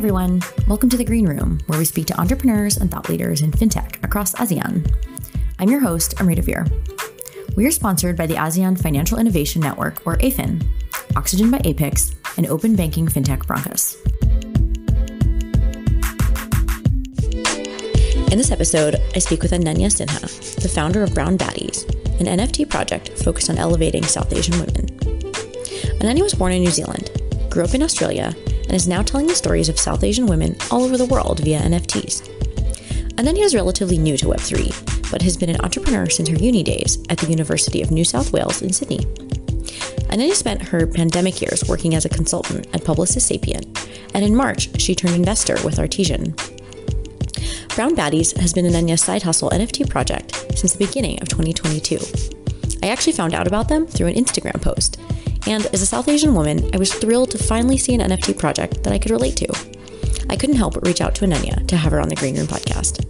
everyone. Welcome to the Green Room, where we speak to entrepreneurs and thought leaders in fintech across ASEAN. I'm your host, Amrita Veer. We are sponsored by the ASEAN Financial Innovation Network, or AFIN, Oxygen by Apex, and open banking fintech Brankas. In this episode, I speak with Ananya Sinha, the founder of Brown Baddies, an NFT project focused on elevating South Asian women. Ananya was born in New Zealand, grew up in Australia, and is now telling the stories of South Asian women all over the world via NFTs. Ananya is relatively new to Web3, but has been an entrepreneur since her uni days at the University of New South Wales in Sydney. Ananya spent her pandemic years working as a consultant at Publicis Sapient, and in March, she turned investor with Artesian. Brown Baddies has been Ananya's side hustle NFT project since the beginning of 2022. I actually found out about them through an Instagram post, and as a South Asian woman, I was thrilled to finally see an NFT project that I could relate to. I couldn't help but reach out to Ananya to have her on the Green Room podcast.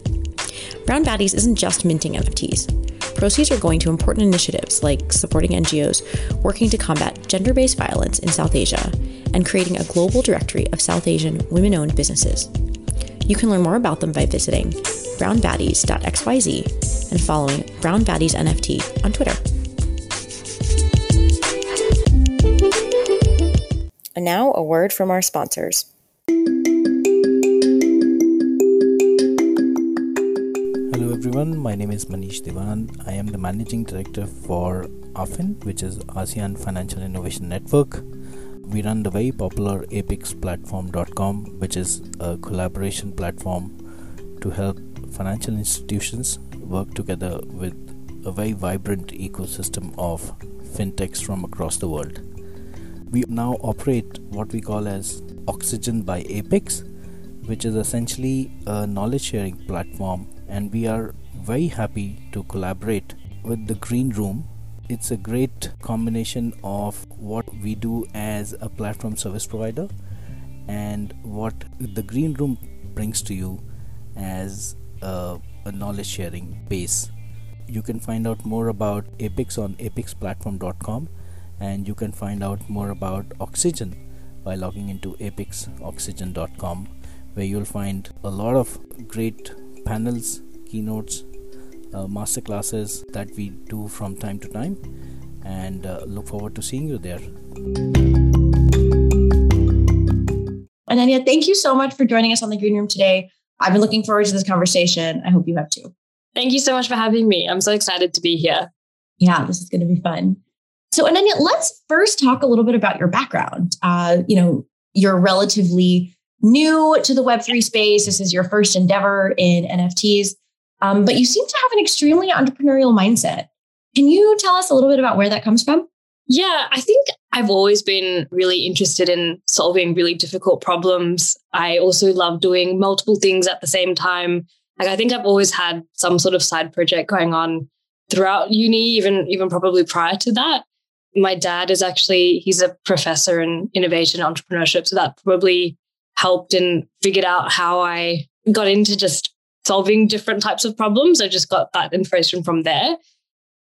Brown Baddies isn't just minting NFTs. Proceeds are going to important initiatives like supporting NGOs working to combat gender based violence in South Asia and creating a global directory of South Asian women owned businesses. You can learn more about them by visiting brownbaddies.xyz and following Brown Baddies NFT on Twitter. And now, a word from our sponsors. Hello, everyone. My name is Manish Devan. I am the managing director for AFIN, which is ASEAN Financial Innovation Network. We run the very popular apexplatform.com, which is a collaboration platform to help financial institutions work together with a very vibrant ecosystem of fintechs from across the world we now operate what we call as Oxygen by Apex, which is essentially a knowledge sharing platform, and we are very happy to collaborate with the Green Room. It's a great combination of what we do as a platform service provider and what the Green Room brings to you as a, a knowledge sharing base. You can find out more about Apex on apexplatform.com and you can find out more about oxygen by logging into apexoxygen.com where you'll find a lot of great panels keynotes uh, master classes that we do from time to time and uh, look forward to seeing you there. Ananya thank you so much for joining us on the green room today. I've been looking forward to this conversation. I hope you have too. Thank you so much for having me. I'm so excited to be here. Yeah this is going to be fun so, Ananya, let's first talk a little bit about your background. Uh, you know, you're relatively new to the Web3 space. This is your first endeavor in NFTs, um, but you seem to have an extremely entrepreneurial mindset. Can you tell us a little bit about where that comes from? Yeah, I think I've always been really interested in solving really difficult problems. I also love doing multiple things at the same time. Like I think I've always had some sort of side project going on throughout uni, even even probably prior to that my dad is actually he's a professor in innovation entrepreneurship so that probably helped and figured out how i got into just solving different types of problems. I just got that information from there.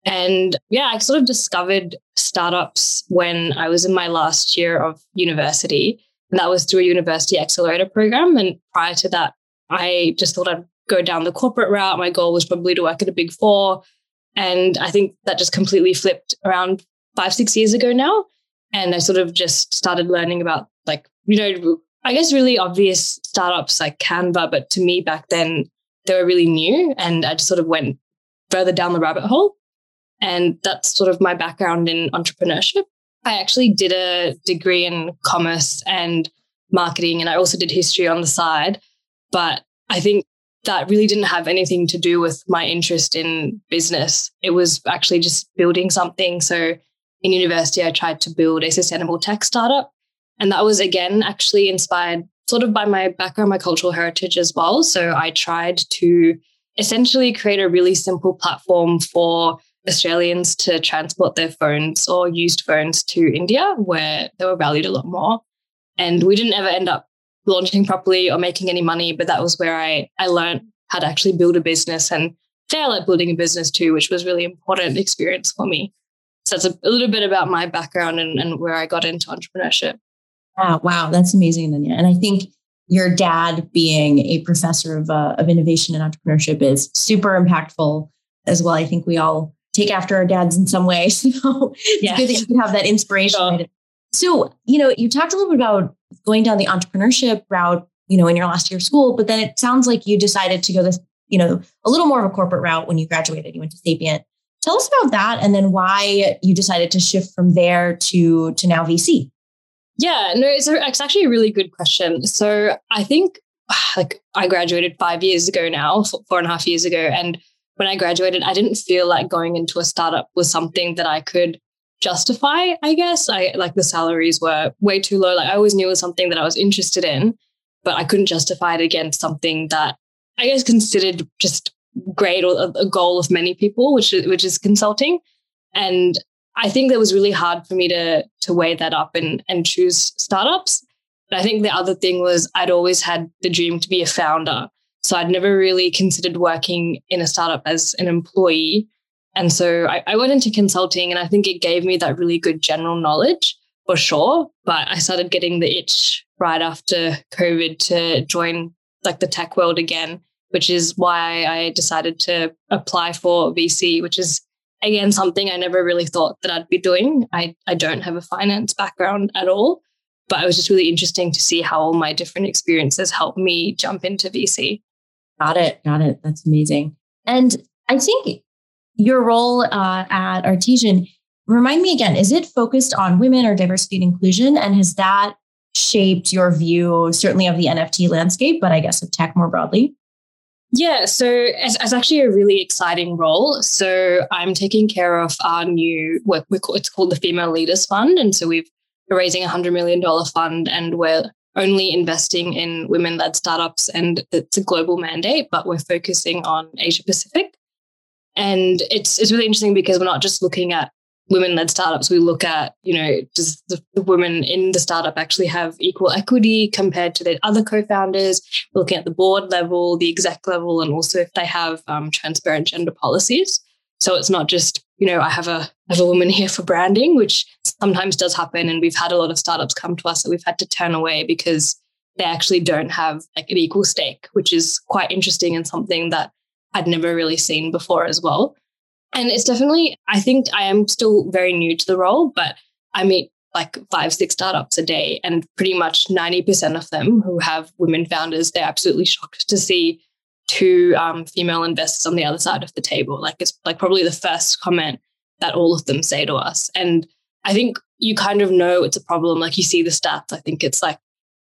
And yeah i sort of discovered startups when i was in my last year of university. And that was through a university accelerator program. And prior to that i just thought i'd go down the corporate route. My goal was probably to work at a big four. And I think that just completely flipped around five, six years ago now. And I sort of just started learning about like, you know, I guess really obvious startups like Canva, but to me back then they were really new and I just sort of went further down the rabbit hole. And that's sort of my background in entrepreneurship. I actually did a degree in commerce and marketing, and I also did history on the side. But I think that really didn't have anything to do with my interest in business. It was actually just building something. So in university, I tried to build a sustainable tech startup. And that was again actually inspired sort of by my background, my cultural heritage as well. So I tried to essentially create a really simple platform for Australians to transport their phones or used phones to India, where they were valued a lot more. And we didn't ever end up launching properly or making any money, but that was where I, I learned how to actually build a business and fail at building a business too, which was really important experience for me. So that's a, a little bit about my background and, and where I got into entrepreneurship. Wow, wow, that's amazing, Ananya. And I think your dad being a professor of, uh, of innovation and entrepreneurship is super impactful as well. I think we all take after our dads in some way. So it's yeah. good that you can have that inspiration. Sure. So, you know, you talked a little bit about going down the entrepreneurship route, you know, in your last year of school, but then it sounds like you decided to go this, you know, a little more of a corporate route when you graduated. You went to Sapient. Tell us about that and then why you decided to shift from there to to now VC. Yeah, no, it's, a, it's actually a really good question. So I think like I graduated five years ago now, four and a half years ago, and when I graduated, I didn't feel like going into a startup was something that I could justify, I guess. I like the salaries were way too low. Like I always knew it was something that I was interested in, but I couldn't justify it against something that I guess considered just great or a, goal of many people, which is, which is consulting. And I think that was really hard for me to to weigh that up and and choose startups. But I think the other thing was I'd always had the dream to be a founder. So I'd never really considered working in a startup as an employee. And so I, I went into consulting and I think it gave me that really good general knowledge for sure. But I started getting the itch right after COVID to join like the tech world again, which is why I decided to apply for VC, which is again something I never really thought that I'd be doing. I, I don't have a finance background at all, but it was just really interesting to see how all my different experiences helped me jump into VC. Got it. Got it. That's amazing. And I think your role uh, at Artesian, remind me again, is it focused on women or diversity and inclusion? And has that shaped your view, certainly of the NFT landscape, but I guess of tech more broadly? Yeah, so it's, it's, actually a really exciting role. So I'm taking care of our new work. It's called the Female Leaders Fund, and so we've raising a hundred million dollar fund, and we're only investing in women led startups and it's a global mandate, but we're focusing on Asia Pacific. And it's it's really interesting because we're not just looking at women led startups. We look at, you know, does the, the, women in the startup actually have equal equity compared to their other co-founders? We're looking at the board level, the exec level, and also if they have um, transparent gender policies. So it's not just, you know, I have a I have a woman here for branding, which sometimes does happen. And we've had a lot of startups come to us that we've had to turn away because they actually don't have like an equal stake, which is quite interesting and something that I'd never really seen before as well. And it's definitely, I think I am still very new to the role, but I meet like five, six startups a day, and pretty much 90% of them who have women founders, they're absolutely shocked to see two um, female investors on the other side of the table. Like it's like probably the first comment that all of them say to us. And I think you kind of know it's a problem. Like you see the stats. I think it's like,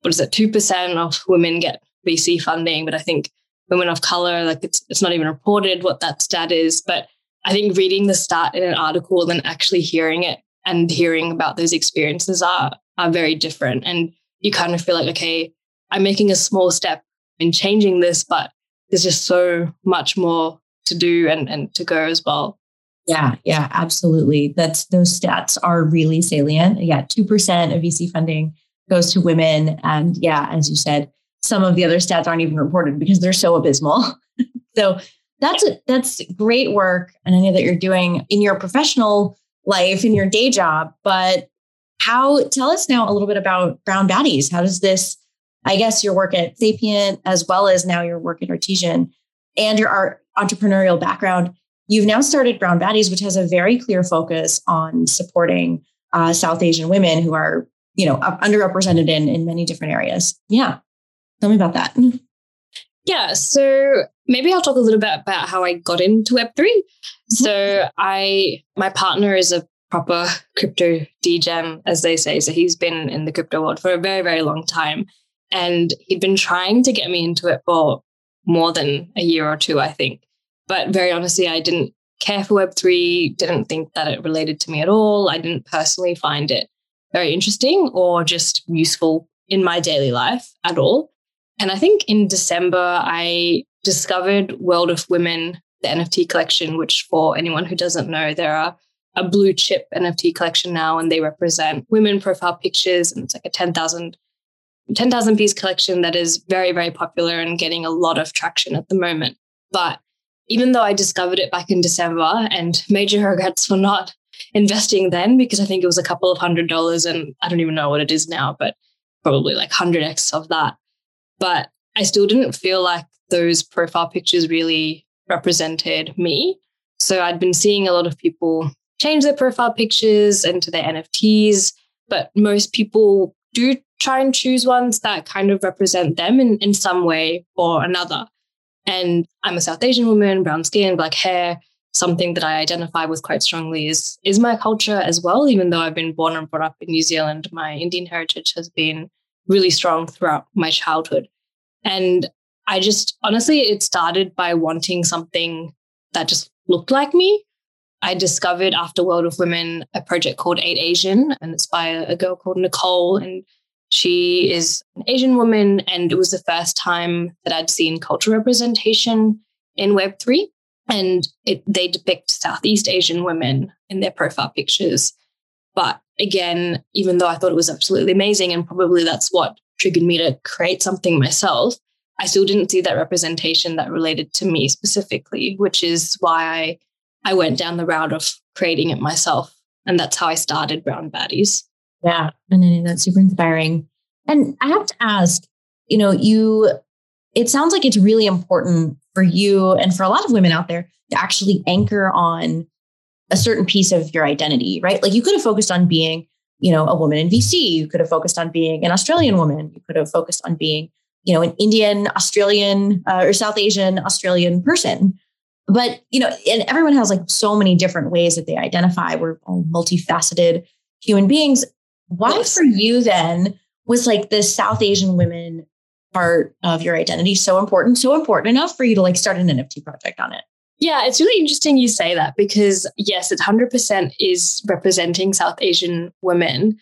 what is it, 2% of women get VC funding, but I think women of color, like it's, it's not even reported what that stat is. But I think reading the start in an article and then actually hearing it and hearing about those experiences are, are very different. And you kind of feel like, okay, I'm making a small step in changing this, but there's just so much more to do and, and to go as well. Yeah, yeah, absolutely. That's those stats are really salient. Yeah, 2% of VC funding goes to women. And yeah, as you said, some of the other stats aren't even reported because they're so abysmal. so that's a, that's great work. And I know that you're doing in your professional life, in your day job, but how tell us now a little bit about Brown Baddies. How does this, I guess your work at Sapient as well as now your work at Artesian and your entrepreneurial background You've now started Brown Baddies, which has a very clear focus on supporting uh, South Asian women who are, you know, underrepresented in in many different areas. Yeah, tell me about that. Yeah, so maybe I'll talk a little bit about how I got into Web 3 mm-hmm. So I, my partner is a proper crypto degen, as they say. So he's been in the crypto world for a very, very long time. And he'd been trying to get me into it for more than a year or two, I think. But very honestly, I didn't care for Web3, didn't think that it related to me at all. I didn't personally find it very interesting or just useful in my daily life at all. And I think in December, I discovered World of Women, the NFT collection, which for anyone who doesn't know, there are a blue chip NFT collection now, and they represent women profile pictures. And it's like a 10,000 10,000 piece collection that is very, very popular and getting a lot of traction at the moment. But even though I discovered it back in December and major regrets for not investing then because I think it was a couple of hundred dollars and I don't even know what it is now, but probably like 100x of that. But I still didn't feel like those profile pictures really represented me. So I'd been seeing a lot of people change their profile pictures into their NFTs, but most people do try and choose ones that kind of represent them in, in some way or another. And I'm a South Asian woman, brown skin, black hair. Something that I identify with quite strongly is is my culture as well. Even though I've been born and brought up in New Zealand, my Indian heritage has been really strong throughout my childhood. And I just honestly, it started by wanting something that just looked like me. I discovered after World of Women a project called Eight Asian, and it's by a girl called Nicole. And she is an Asian woman, and it was the first time that I'd seen cultural representation in Web3. And it, they depict Southeast Asian women in their profile pictures. But again, even though I thought it was absolutely amazing, and probably that's what triggered me to create something myself, I still didn't see that representation that related to me specifically, which is why I, I went down the route of creating it myself. And that's how I started Brown Baddies. Yeah. And that's super inspiring. And I have to ask, you know, you, it sounds like it's really important for you and for a lot of women out there to actually anchor on a certain piece of your identity, right? Like you could have focused on being, you know, a woman in VC. You could have focused on being an Australian woman. You could have focused on being, you know, an Indian, Australian, uh, or South Asian, Australian person. But, you know, and everyone has like so many different ways that they identify. We're all multifaceted human beings. Why yes. for you then was like the South Asian women part of your identity so important, so important enough for you to like start an NFT project on it? Yeah, it's really interesting you say that because yes, it 100% is representing South Asian women,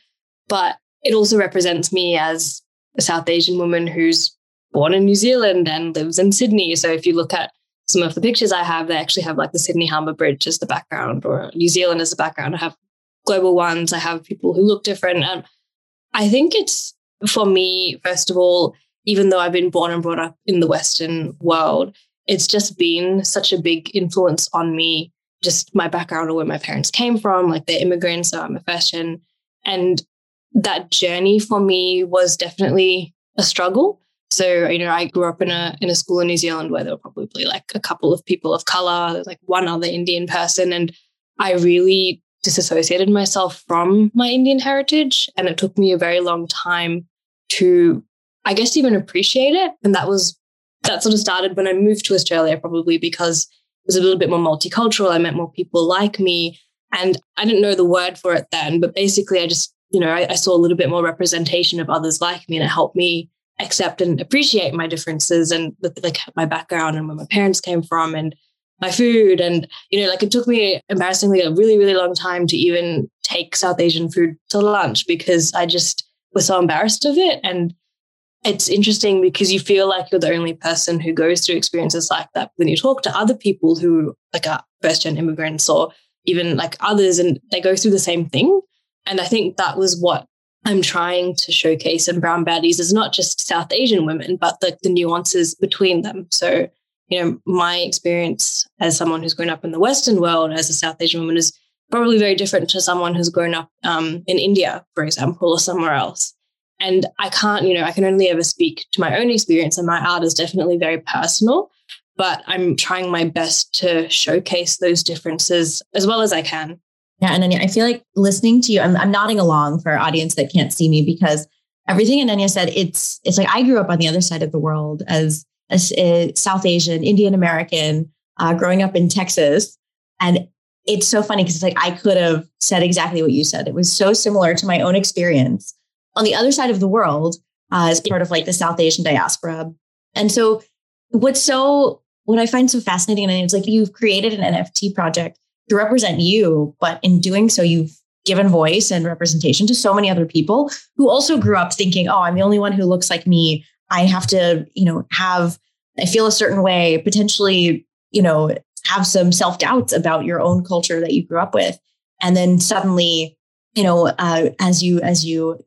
but it also represents me as a South Asian woman who's born in New Zealand and lives in Sydney. So if you look at some of the pictures I have, they actually have like the Sydney Harbour Bridge as the background or New Zealand as the background. I have global ones. I have people who look different. And I think it's for me, first of all, even though I've been born and brought up in the Western world, it's just been such a big influence on me, just my background or where my parents came from, like they're immigrants, so I'm a gen. And that journey for me was definitely a struggle. So, you know, I grew up in a in a school in New Zealand where there were probably like a couple of people of color, like one other Indian person. And I really disassociated myself from my Indian heritage. And it took me a very long time to, I guess, even appreciate it. And that was, that sort of started when I moved to Australia, probably because it was a little bit more multicultural. I met more people like me. And I didn't know the word for it then, but basically, I just, you know, I, I saw a little bit more representation of others like me, and it helped me accept and appreciate my differences and like my background and where my parents came from and my food. And, you know, like it took me embarrassingly a really, really long time to even take South Asian food to lunch because I just was so embarrassed of it. And it's interesting because you feel like you're the only person who goes through experiences like that when you talk to other people who like are first gen immigrants or even like others and they go through the same thing. And I think that was what I'm trying to showcase in Brown Baddies is not just South Asian women, but the, the nuances between them. So you know, my experience as someone who's grown up in the Western world as a South Asian woman is probably very different to someone who's grown up um, in India, for example, or somewhere else. And I can't, you know, I can only ever speak to my own experience, and my art is definitely very personal. But I'm trying my best to showcase those differences as well as I can. Yeah, and Ananya, I feel like listening to you, I'm, I'm nodding along for our audience that can't see me because everything Ananya said, it's it's like I grew up on the other side of the world as a, a South Asian, Indian American, uh, growing up in Texas. And it's so funny because it's like I could have said exactly what you said. It was so similar to my own experience on the other side of the world uh, as part of like the South Asian diaspora. And so, what's so what I find so fascinating, and it's like you've created an NFT project to represent you, but in doing so, you've given voice and representation to so many other people who also grew up thinking, oh, I'm the only one who looks like me. I have to, you know, have, I feel a certain way, potentially, you know, have some self doubts about your own culture that you grew up with. And then suddenly, you know, uh, as you, as you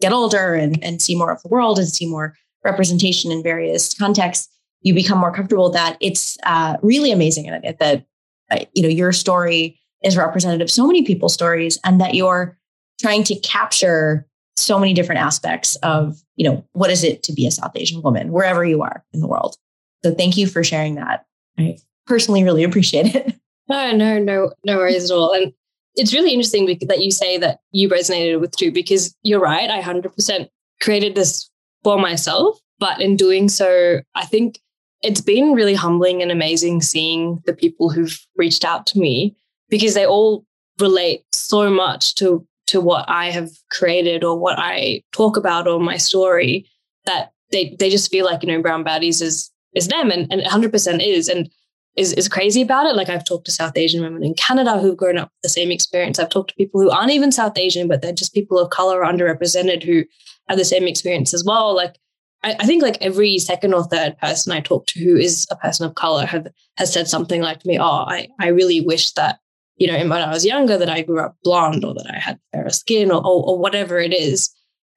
get older and, and see more of the world and see more representation in various contexts, you become more comfortable that it's uh, really amazing that, uh, you know, your story is representative of so many people's stories and that you're trying to capture so many different aspects of, you know, what is it to be a South Asian woman wherever you are in the world. So thank you for sharing that. I personally really appreciate it. No, no, no, no worries at all. And it's really interesting that you say that you resonated with too, because you're right. I 100% created this for myself. But in doing so, I think it's been really humbling and amazing seeing the people who've reached out to me because they all relate so much to to what I have created or what I talk about or my story that they they just feel like you know brown baddies is is them and, and 100% is and is, is crazy about it. Like I've talked to South Asian women in Canada who've grown up with the same experience. I've talked to people who aren't even South Asian, but they're just people of color underrepresented who have the same experience as well. Like I, I think like every second or third person I talk to who is a person of color have has said something like to me, oh, I, I really wish that, you know, when I was younger that I grew up blonde or that I had fairer skin or, or, or whatever it is.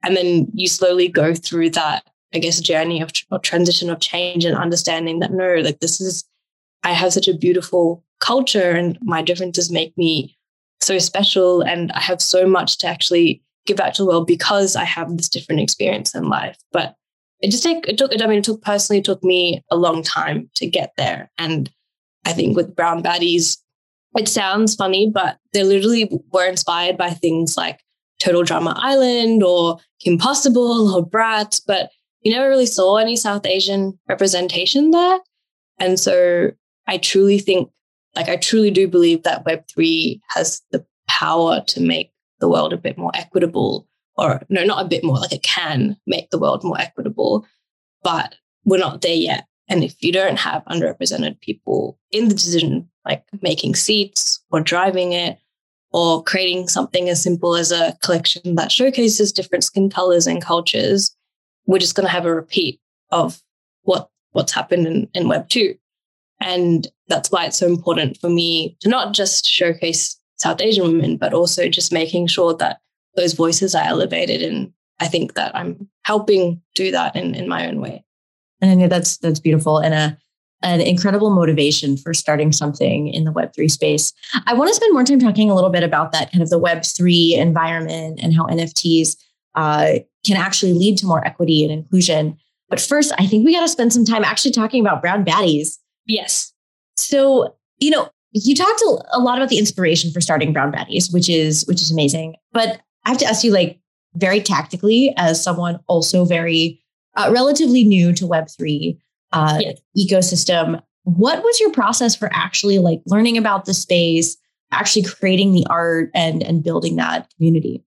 And then you slowly go through that, I guess, journey of, of transition of change and understanding that no, like this is I have such a beautiful culture and my differences make me so special. And I have so much to actually give back to the world because I have this different experience in life. But it just take it took I mean it took personally it took me a long time to get there. And I think with brown baddies, it sounds funny, but they literally were inspired by things like Total Drama Island or Kim Possible or Bratz, but you never really saw any South Asian representation there. And so I truly think, like, I truly do believe that Web3 has the power to make the world a bit more equitable, or no, not a bit more, like it can make the world more equitable, but we're not there yet. And if you don't have underrepresented people in the decision, like making seats or driving it, or creating something as simple as a collection that showcases different skin colors and cultures, we're just going to have a repeat of what what's happened in, in Web 2. And that's why it's so important for me to not just showcase South Asian women, but also just making sure that those voices are elevated. And I think that I'm helping do that in, in my own way. And I that's that's beautiful and a an incredible motivation for starting something in the Web3 space. I want to spend more time talking a little bit about that kind of the Web3 environment and how NFTs uh, can actually lead to more equity and inclusion. But first, I think we got to spend some time actually talking about brown baddies. Yes. So, you know, you talked a lot about the inspiration for starting Brown Baddies, which is which is amazing. But I have to ask you, like, very tactically, as someone also very uh, relatively new to Web three uh, yes. ecosystem, what was your process for actually like learning about the space, actually creating the art, and and building that community?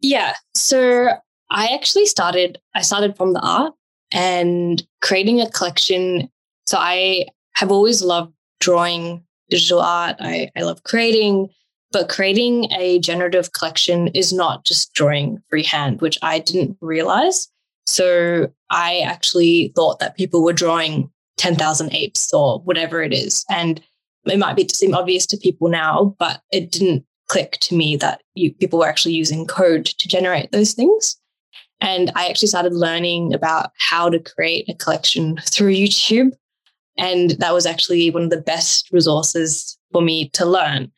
Yeah. So I actually started. I started from the art and creating a collection. So I have always loved drawing digital art. I, I love creating, but creating a generative collection is not just drawing freehand, which I didn't realize. So I actually thought that people were drawing 10,000 apes or whatever it is. And it might be seem obvious to people now, but it didn't click to me that you, people were actually using code to generate those things. And I actually started learning about how to create a collection through YouTube. And that was actually one of the best resources for me to learn.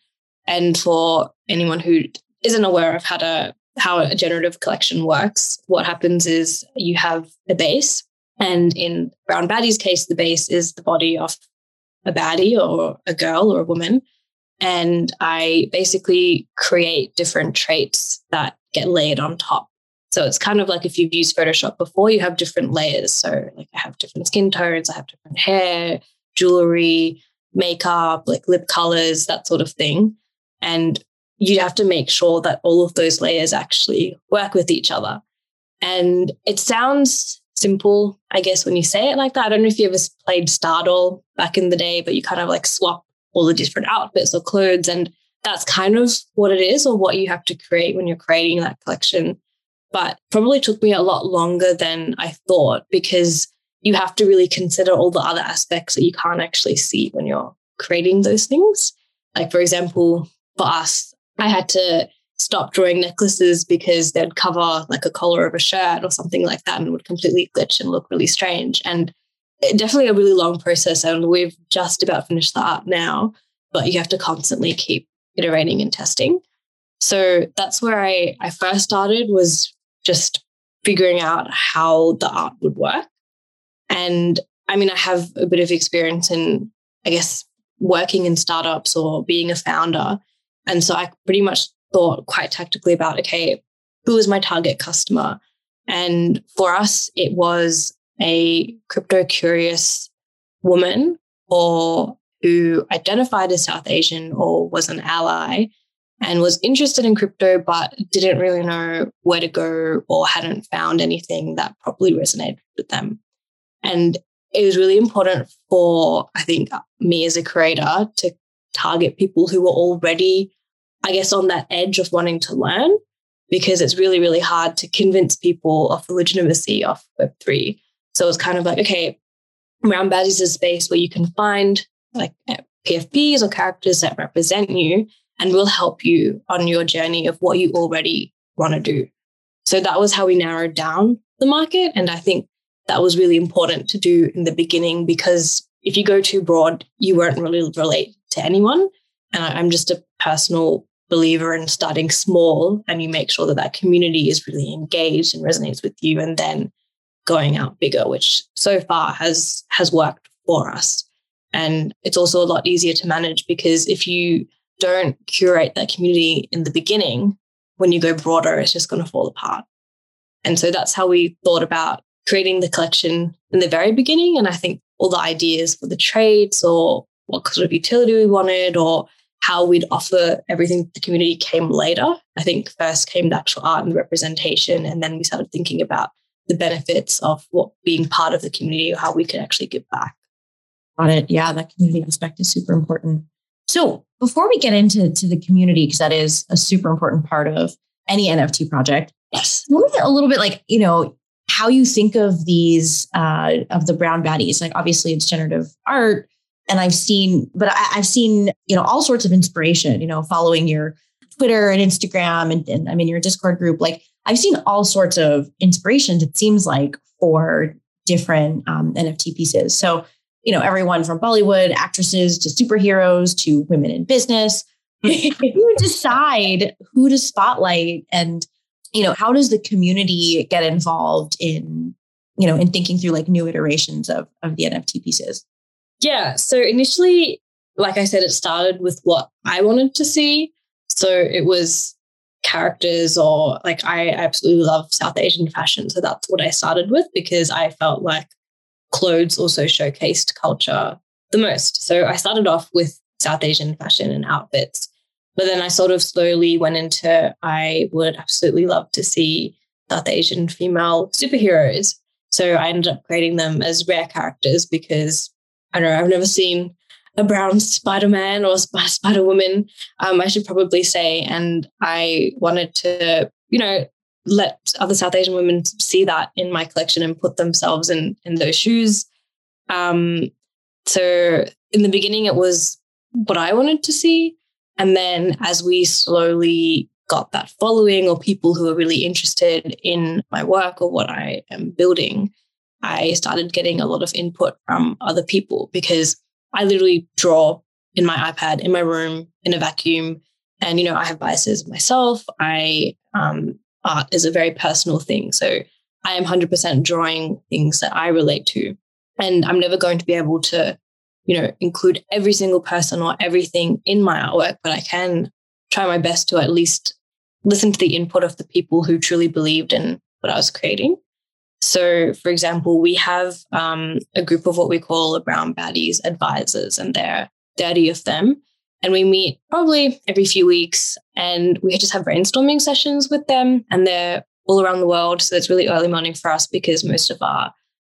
And for anyone who isn't aware of how to how a generative collection works, what happens is you have a base. And in Brown Baddie's case, the base is the body of a baddie or a girl or a woman. And I basically create different traits that get layered on top. So it's kind of like if you've used Photoshop before, you have different layers. So like I have different skin tones, I have different hair, jewelry, makeup, like lip colors, that sort of thing. And you have to make sure that all of those layers actually work with each other. And it sounds simple, I guess, when you say it like that. I don't know if you ever played Stardoll back in the day, but you kind of like swap all the different outfits or clothes. And that's kind of what it is or what you have to create when you're creating that collection but probably took me a lot longer than I thought because you have to really consider all the other aspects that you can't actually see when you're creating those things. Like, for example, for us, I had to stop drawing necklaces because they'd cover like a collar of a shirt or something like that and would completely glitch and look really strange. And definitely a really long process. And we've just about finished the art now, but you have to constantly keep iterating and testing. So that's where I, I first started was just figuring out how the art would work. And I mean, I have a bit of experience in, I guess, working in startups or being a founder. And so I pretty much thought quite tactically about okay, who is my target customer? And for us, it was a crypto curious woman or who identified as South Asian or was an ally and was interested in crypto, but didn't really know where to go or hadn't found anything that properly resonated with them. And it was really important for, I think, me as a creator to target people who were already, I guess, on that edge of wanting to learn, because it's really, really hard to convince people of the legitimacy of Web3. So it's kind of like, okay, Brown Baddies is a space where you can find like PFPs or characters that represent you and will help you on your journey of what you already want to do. So that was how we narrowed down the market. And I think that was really important to do in the beginning because if you go too broad, you won't really relate to anyone. And I'm just a personal believer in starting small and you make sure that that community is really engaged and resonates with you and then going out bigger, which so far has has worked for us. And it's also a lot easier to manage because if you don't curate that community in the beginning, when you go broader, it's just going to fall apart. And so that's how we thought about creating the collection in the very beginning. And I think all the ideas for the traits or what sort of utility we wanted or how we'd offer everything to the community came later. I think first came the actual art and the representation. And then we started thinking about the benefits of what being part of the community or how we could actually give back. Got it. Yeah, that community aspect is super important. So before we get into to the community, because that is a super important part of any NFT project, yes, a little bit like you know how you think of these uh, of the brown baddies. Like obviously it's generative art, and I've seen, but I, have seen you know all sorts of inspiration. You know, following your Twitter and Instagram, and, and I mean your Discord group. Like I've seen all sorts of inspirations. It seems like for different um, NFT pieces. So you know everyone from Bollywood actresses to superheroes to women in business. Hmm. who decide who to spotlight and you know, how does the community get involved in, you know, in thinking through like new iterations of, of the NFT pieces? Yeah. So initially, like I said, it started with what I wanted to see. So it was characters or like I absolutely love South Asian fashion. So that's what I started with because I felt like clothes also showcased culture the most. So I started off with South Asian fashion and outfits. But then I sort of slowly went into I would absolutely love to see South Asian female superheroes. So I ended up creating them as rare characters because I don't know, I've never seen a brown Spider Man or Spider Woman, um, I should probably say. And I wanted to, you know, let other South Asian women see that in my collection and put themselves in, in those shoes. Um, so in the beginning, it was what I wanted to see. And then as we slowly got that following or people who are really interested in my work or what I am building, I started getting a lot of input from other people because I literally draw in my iPad in my room in a vacuum. And, you know, I have biases myself. I, um, art is a very personal thing. So I am 100% drawing things that I relate to. And I'm never going to be able to you know, include every single person or everything in my artwork, but I can try my best to at least listen to the input of the people who truly believed in what I was creating. So, for example, we have um, a group of what we call a Brown Baddies advisors, and there are 30 of them. And we meet probably every few weeks, and we just have brainstorming sessions with them, and they're all around the world. So, it's really early morning for us because most of our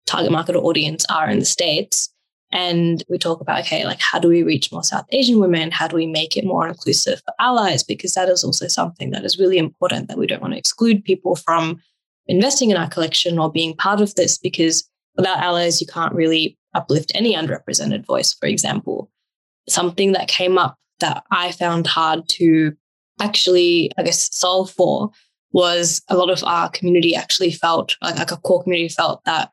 target market or audience are in the States. And we talk about, okay, like how do we reach more South Asian women? How do we make it more inclusive for allies? Because that is also something that is really important that we don't want to exclude people from investing in our collection or being part of this because without allies, you can't really uplift any underrepresented voice, for example. Something that came up that I found hard to actually, I guess, solve for was a lot of our community actually felt like, like a core community felt that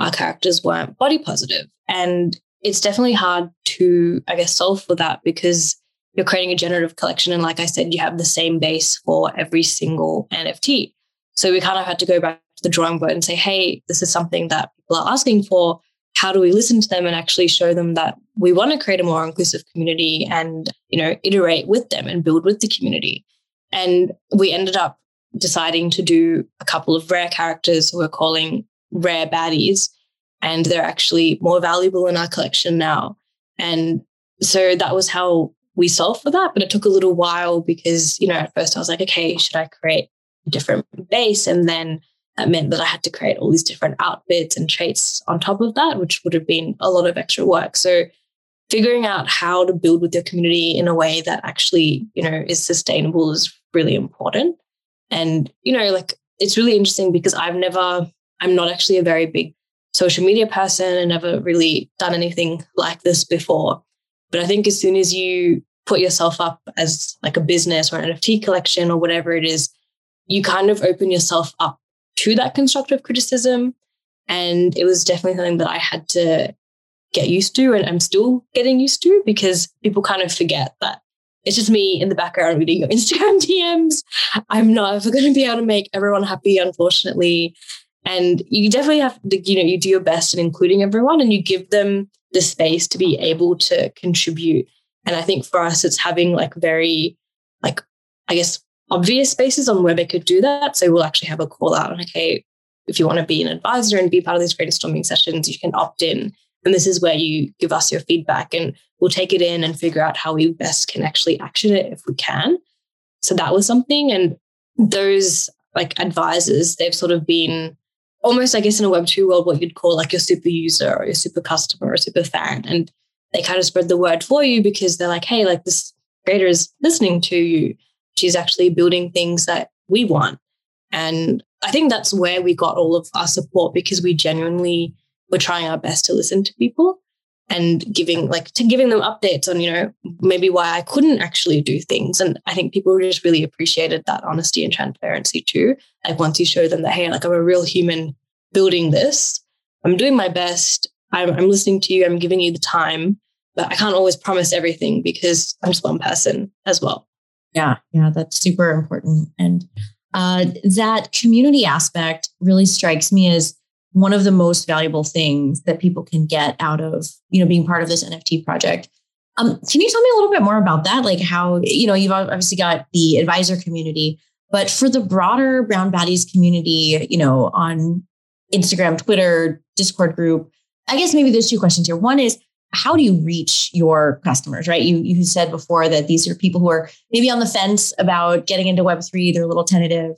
our characters weren't body positive. And it's definitely hard to, I guess, solve for that because you're creating a generative collection. And like I said, you have the same base for every single NFT. So we kind of had to go back to the drawing board and say, hey, this is something that people are asking for. How do we listen to them and actually show them that we want to create a more inclusive community and, you know, iterate with them and build with the community? And we ended up deciding to do a couple of rare characters who we're calling rare baddies. And they're actually more valuable in our collection now. And so that was how we solved for that. But it took a little while because, you know, at first I was like, okay, should I create a different base. And then that meant that I had to create all these different outfits and traits on top of that, which would have been a lot of extra work. So figuring out how to build with your community in a way that actually, you know, is sustainable is really important. And, you know, like it's really interesting because I've never, I'm not actually a very big social media person and never really done anything like this before. But I think as soon as you put yourself up as like a business or an NFT collection or whatever it is, you kind of open yourself up to that constructive criticism. And it was definitely something that I had to get used to and I'm still getting used to because people kind of forget that it's just me in the background reading your Instagram DMs. I'm not ever going to be able to make everyone happy, unfortunately. And you definitely have to, you know, you do your best in including everyone and you give them the space to be able to contribute. And I think for us, it's having like very, like, I guess, obvious spaces on where they could do that. So we'll actually have a call out on, okay, if you want to be an advisor and be part of these brainstorming sessions, you can opt in. And this is where you give us your feedback and we'll take it in and figure out how we best can actually action it if we can. So that was something. And those like advisors, they've sort of been almost, I guess, in a Web2 world, what you'd call like your super user or your super customer or super fan. And they kind of spread the word for you because they're like, hey, like this creator is listening to you she's actually building things that we want. And I think that's where we got all of our support because we genuinely were trying our best to listen to people and giving like to giving them updates on, you know, maybe why I couldn't actually do things. And I think people just really appreciated that honesty and transparency too. Like once you show them that, hey, like I'm a real human building this, I'm doing my best, I'm, I'm listening to you, I'm giving you the time, but I can't always promise everything because I'm just one person as well. Yeah, yeah, that's super important. And uh, that community aspect really strikes me as one of the most valuable things that people can get out of you know being part of this NFT project. Um, can you tell me a little bit more about that? Like how you know you've obviously got the advisor community, but for the broader Brown Baddies community, you know, on Instagram, Twitter, Discord group, I guess maybe there's two questions here. One is how do you reach your customers, right? You, you said before that these are people who are maybe on the fence about getting into Web3, they're a little tentative.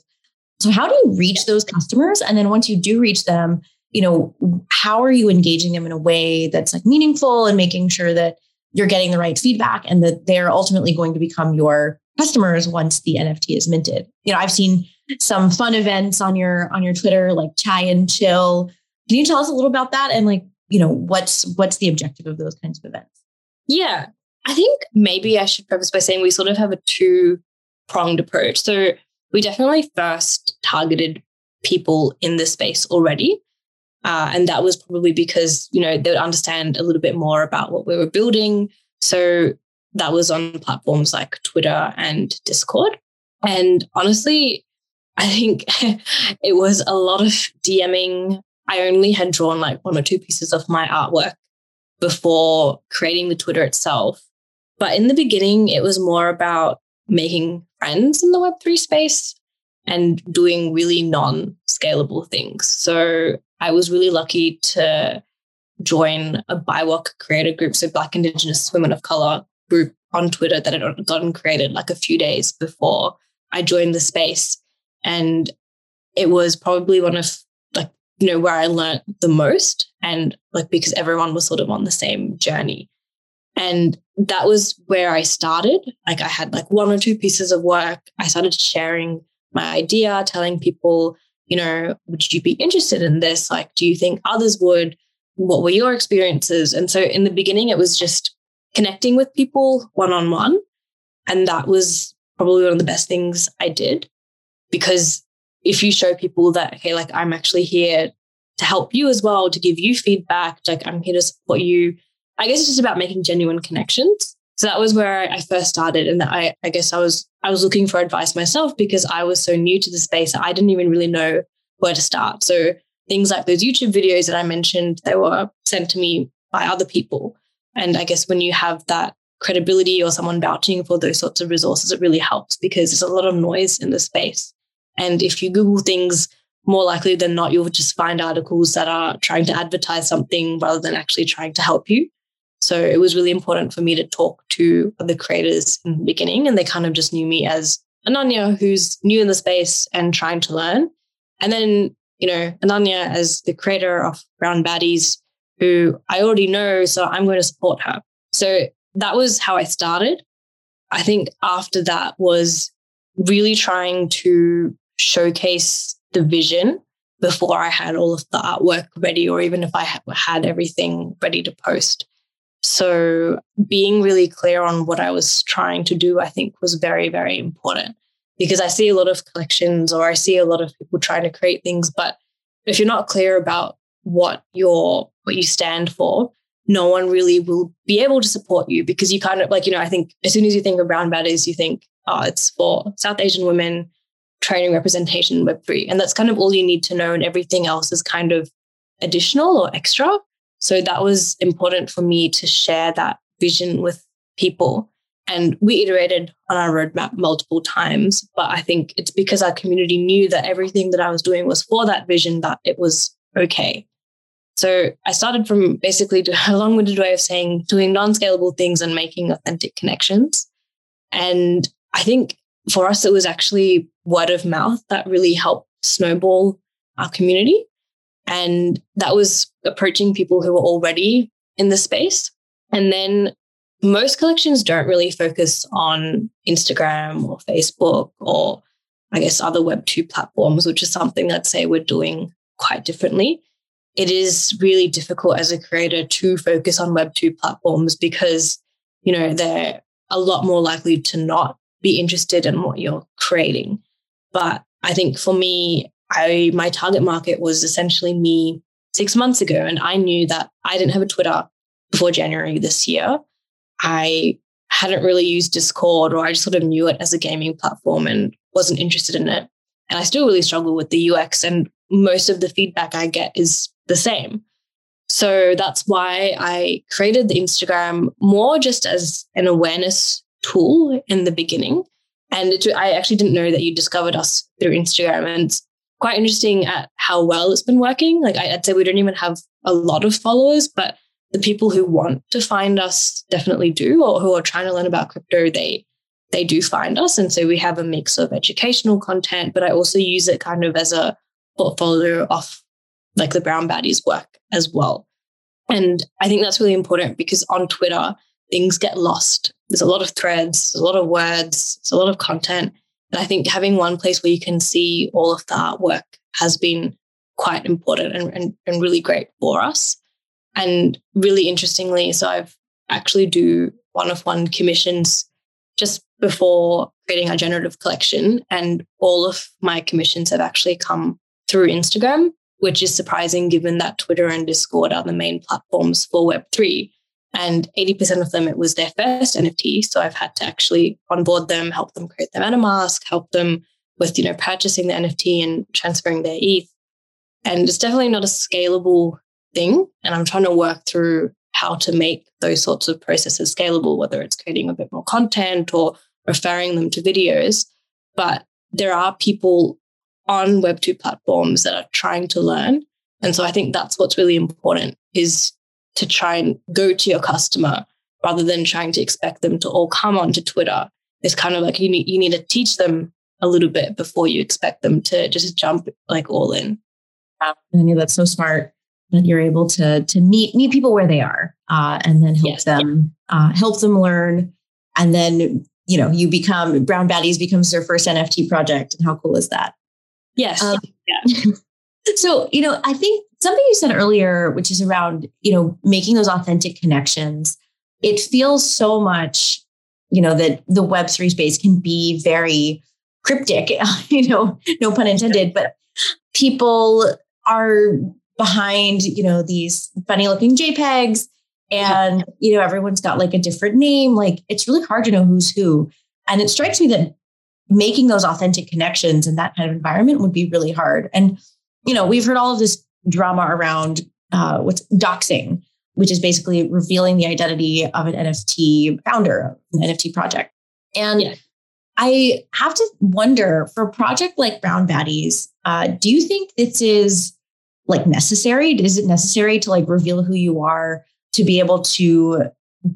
So how do you reach those customers? And then once you do reach them, you know, how are you engaging them in a way that's like meaningful and making sure that you're getting the right feedback and that they're ultimately going to become your customers once the NFT is minted. You know, I've seen some fun events on your on your Twitter like chai and chill. Can you tell us a little about that and like you know what's what's the objective of those kinds of events? Yeah. I think maybe i should preface by saying we sort of have a two pronged approach. So we definitely first targeted people in the space already uh, and that was probably because you know they would understand a little bit more about what we were building. So that was on platforms like twitter and discord. And honestly i think it was a lot of dming I only had drawn like one or two pieces of my artwork before creating the Twitter itself. But in the beginning, it was more about making friends in the Web3 space and doing really non scalable things. So I was really lucky to join a BIWOC creator group, so Black Indigenous Women of Color group on Twitter that had gotten created like a few days before I joined the space. And it was probably one of you know, where I learned the most and like because everyone was sort of on the same journey. And that was where I started. Like I had like one or two pieces of work. I started sharing my idea, telling people, you know, would you be interested in this? Like, do you think others would? What were your experiences? And so in the beginning, it was just connecting with people one on one. And that was probably one of the best things I did because if you show people that, okay, like I'm actually here to help you as well, to give you feedback, like I'm here to support you. I guess it's just about making genuine connections. So that was where I first started. And I, I guess I was I was looking for advice myself because I was so new to the space. I didn't even really know where to start. So things like those YouTube videos that I mentioned, they were sent to me by other people. And I guess when you have that credibility or someone vouching for those sorts of resources, it really helps because there's a lot of noise in the space. And if you Google things, more likely than not, you'll just find articles that are trying to advertise something rather than actually trying to help you. So it was really important for me to talk to the creators in the beginning, and they kind of just knew me as Ananya, who's new in the space and trying to learn. And then, you know, Ananya as the creator of Brown Baddies, who I already know, so I'm going to support her. So that was how I started. I think after that was really trying to showcase the vision before I had all of the artwork ready, or even if I had everything ready to post. So being really clear on what I was trying to do, I think was very, very important because I see a lot of collections or I see a lot of people trying to create things, but if you're not clear about what you're what you stand for, no one really will be able to support you because you kind of like, you know, I think as soon as you think of brown baddies, you think, oh, it's for South Asian women training representation in Web3. And that's kind of all you need to know. And everything else is kind of additional or extra. So that was important for me to share that vision with people. And we iterated on our roadmap multiple times. But I think it's because our community knew that everything that I was doing was for that vision that it was okay. So I started from basically a long winded way of saying doing non scalable things and making authentic connections. And I think for us, it was actually word of mouth that really helped snowball our community. And that was approaching people who were already in the space. And then most collections don't really focus on Instagram or Facebook or I guess other Web2 platforms, which is something that say we're doing quite differently it is really difficult as a creator to focus on Web2 platforms because, you know, they're a lot more likely to not be interested in what you're creating. But I think for me, I my target market was essentially me six months ago. And I knew that I didn't have a Twitter before January this year. I hadn't really used Discord or I just sort of knew it as a gaming platform and wasn't interested in it. And I still really struggle with the UX. And most of the feedback I get is the same. So that's why I created the Instagram more just as an awareness tool in the beginning. And it, I actually didn't know that you discovered us through Instagram. And it's quite interesting at how well it's been working. Like I'd say we don't even have a lot of followers, but the people who want to find us definitely do, or who are trying to learn about crypto, they they do find us. And so we have a mix of educational content, but I also use it kind of as a portfolio of like the brown baddies work as well. And I think that's really important because on Twitter, things get lost. There's a lot of threads, a lot of words, a lot of content. And I think having one place where you can see all of the artwork has been quite important and, and, and really great for us. And really interestingly, so I've actually do one of one commissions just before creating our generative collection. And all of my commissions have actually come through Instagram which is surprising given that Twitter and Discord are the main platforms for Web3. And 80% of them, it was their first NFT. So I've had to actually onboard them, help them create their MetaMask, help them with, you know, purchasing the NFT and transferring their ETH. And it's definitely not a scalable thing. And I'm trying to work through how to make those sorts of processes scalable, whether it's creating a bit more content or referring them to videos. But there are people on Web2 platforms that are trying to learn. And so I think that's what's really important is to try and go to your customer rather than trying to expect them to all come onto Twitter. It's kind of like you need, you need to teach them a little bit before you expect them to just jump like all in. I know that's so smart that you're able to to meet meet people where they are uh, and then help yes, them yeah. uh, help them learn and then you know you become brown baddies becomes their first nft project and how cool is that Yes. Um, yeah. so, you know, I think something you said earlier, which is around, you know, making those authentic connections, it feels so much, you know, that the Web3 space can be very cryptic, you know, no pun intended, but people are behind, you know, these funny looking JPEGs and you know everyone's got like a different name. Like it's really hard to know who's who. And it strikes me that making those authentic connections in that kind of environment would be really hard. And you know we've heard all of this drama around uh, what's doxing which is basically revealing the identity of an nft founder an nft project and yeah. i have to wonder for a project like brown baddies uh, do you think this is like necessary is it necessary to like reveal who you are to be able to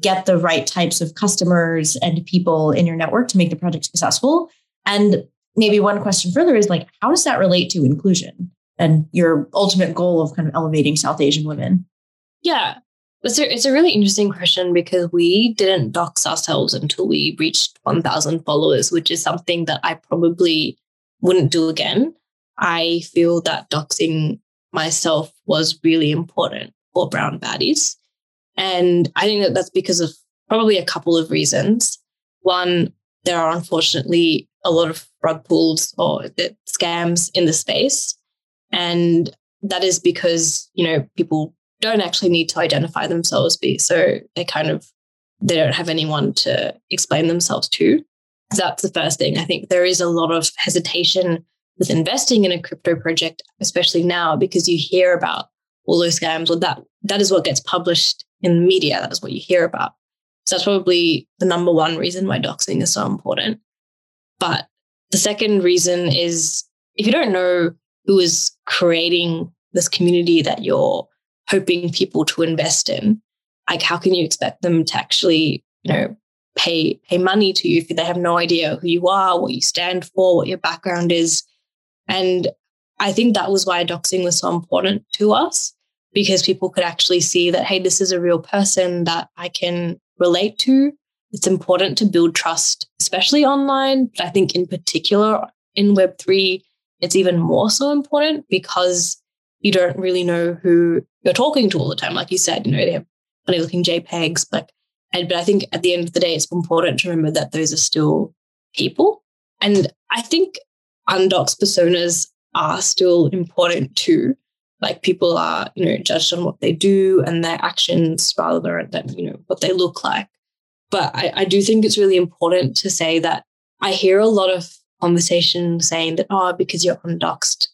get the right types of customers and people in your network to make the project successful. And maybe one question further is like, how does that relate to inclusion and your ultimate goal of kind of elevating South Asian women? Yeah, it's a, it's a really interesting question because we didn't dox ourselves until we reached 1,000 followers, which is something that I probably wouldn't do again. I feel that doxing myself was really important for brown baddies. And I think that that's because of probably a couple of reasons. One, there are unfortunately a lot of rug pulls or scams in the space. And that is because, you know, people don't actually need to identify themselves. Be, so they kind of, they don't have anyone to explain themselves to. That's the first thing. I think there is a lot of hesitation with investing in a crypto project, especially now, because you hear about all those scams or that that is what gets published in the media. That is what you hear about. So that's probably the number one reason why doxing is so important. But the second reason is if you don't know who is creating this community that you're hoping people to invest in, like how can you expect them to actually, you know, pay pay money to you if they have no idea who you are, what you stand for, what your background is. And I think that was why doxing was so important to us because people could actually see that, hey, this is a real person that I can relate to. It's important to build trust, especially online. But I think in particular in Web3, it's even more so important because you don't really know who you're talking to all the time. Like you said, you know, they have funny looking JPEGs, but and but I think at the end of the day, it's important to remember that those are still people. And I think undoxed personas are still important too like people are you know judged on what they do and their actions rather than you know what they look like but I, I do think it's really important to say that i hear a lot of conversation saying that oh because you're undoxed